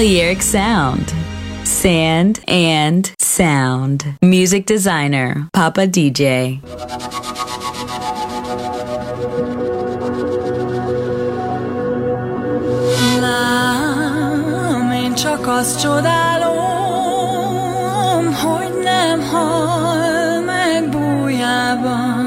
Balearic Sound. Sand and Sound. Music designer, Papa DJ. Én csak azt csodálom, hogy nem hal meg bújában.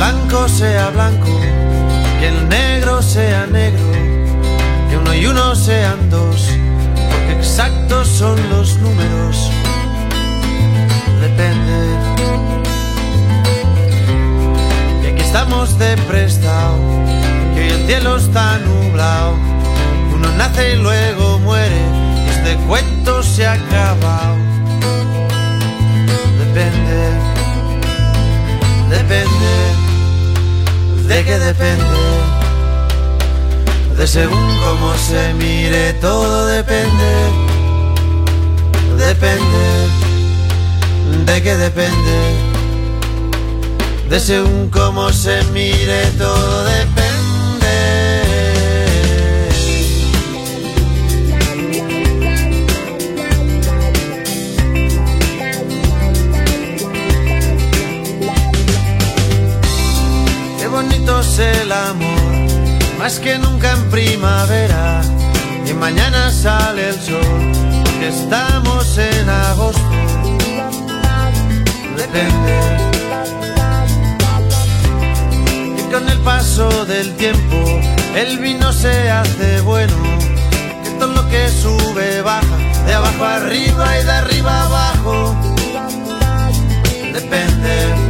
Blanco sea blanco, que el negro sea negro, que uno y uno sean dos, porque exactos son los números. Depende. Y aquí estamos de prestado, que hoy el cielo está nublado. Uno nace y luego muere, y este cuento se ha acabado. Depende depende, de qué depende, de según cómo se mire, todo depende, depende, de qué depende, de según cómo se mire, todo depende. El amor, más que nunca en primavera. Y mañana sale el sol, porque estamos en agosto. Depende. Y con el paso del tiempo, el vino se hace bueno, que todo lo que sube baja, de abajo arriba y de arriba abajo. Depende.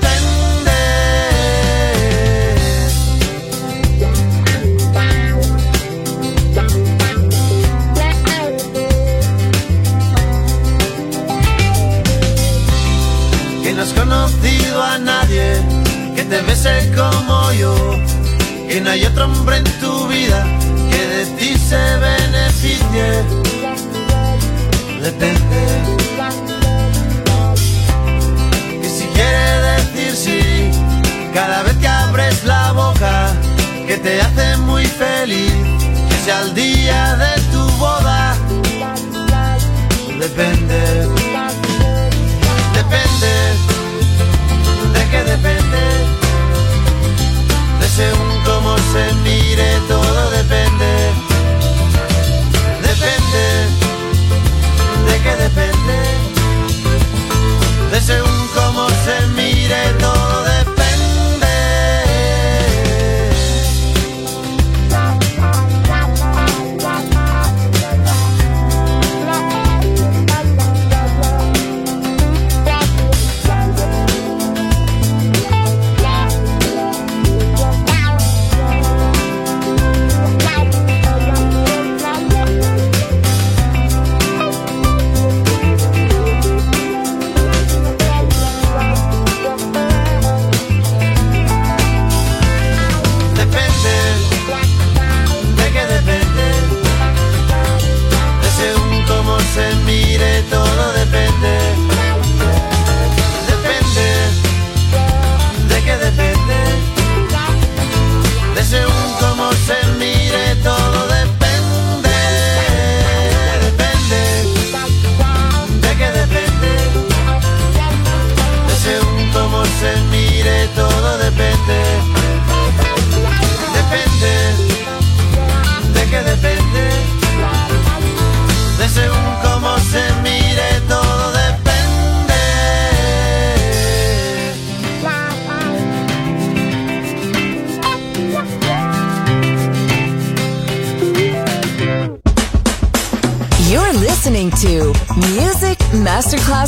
Hay otro hombre en tu vida que de ti se beneficie. Depende. Que si quiere decir sí, cada vez que abres la boca, que te hace muy feliz, que sea el día de tu boda. Depende. Depende, según cómo se mire, todo depende. Depende, de qué depende, de según cómo se mire, todo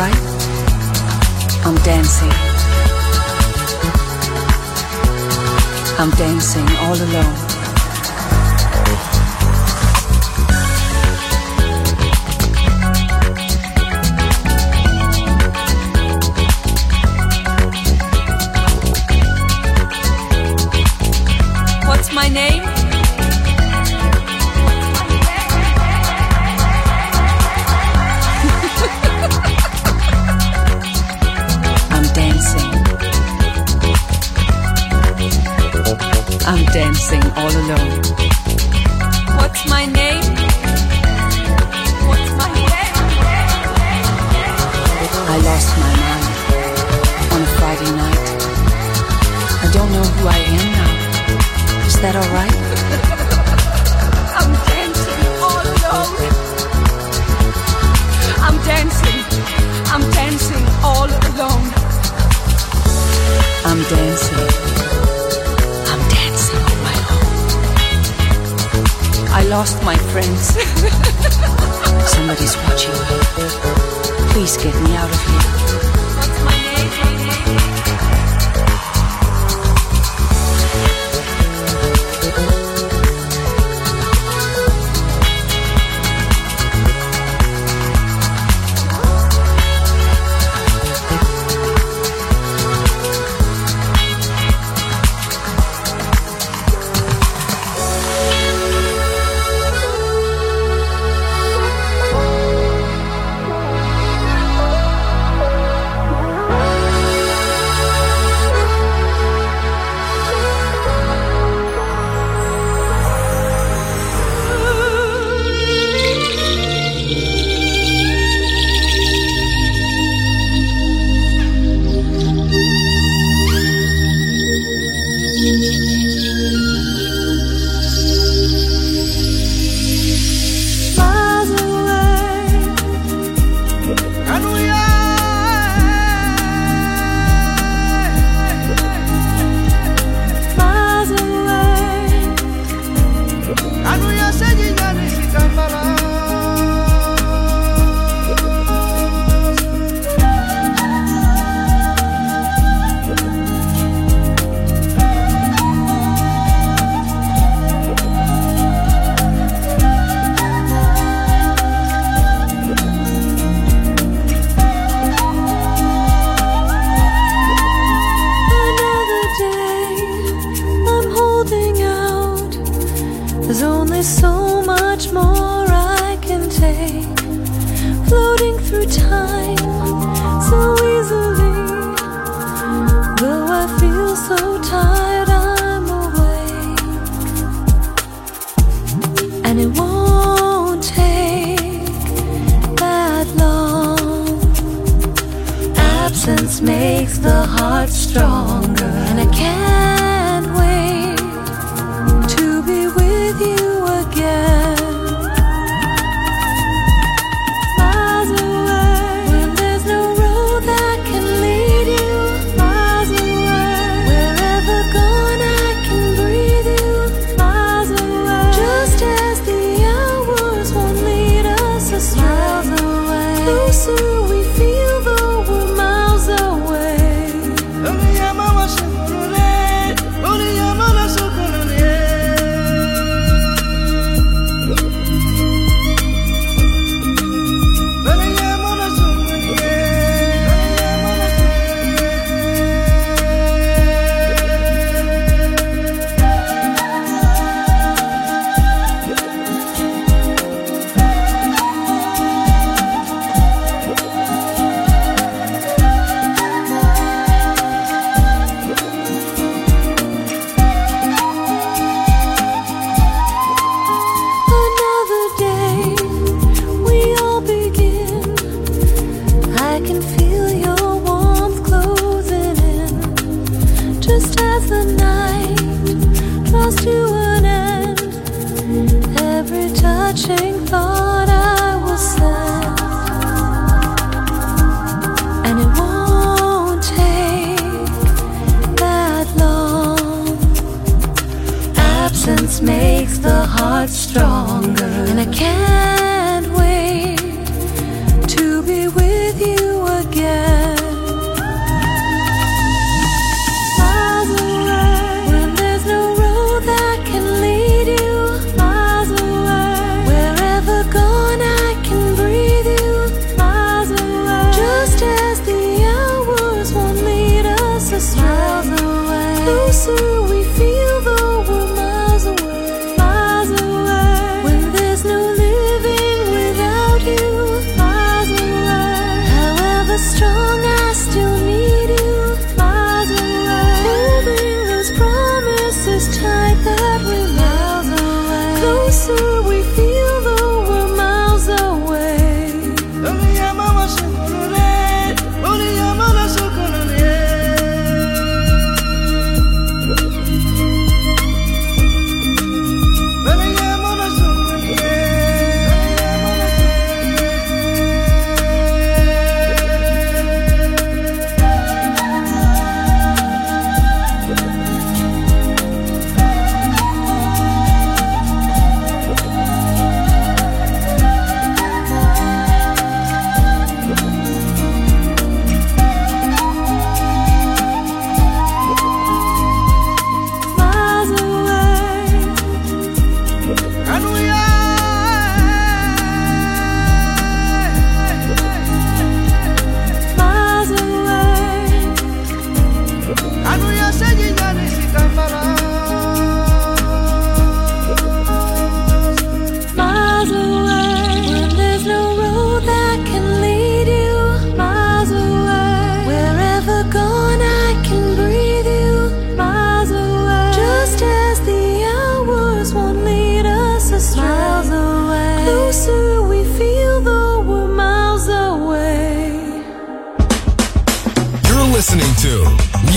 Alright? I'm dancing. I'm dancing all alone. know.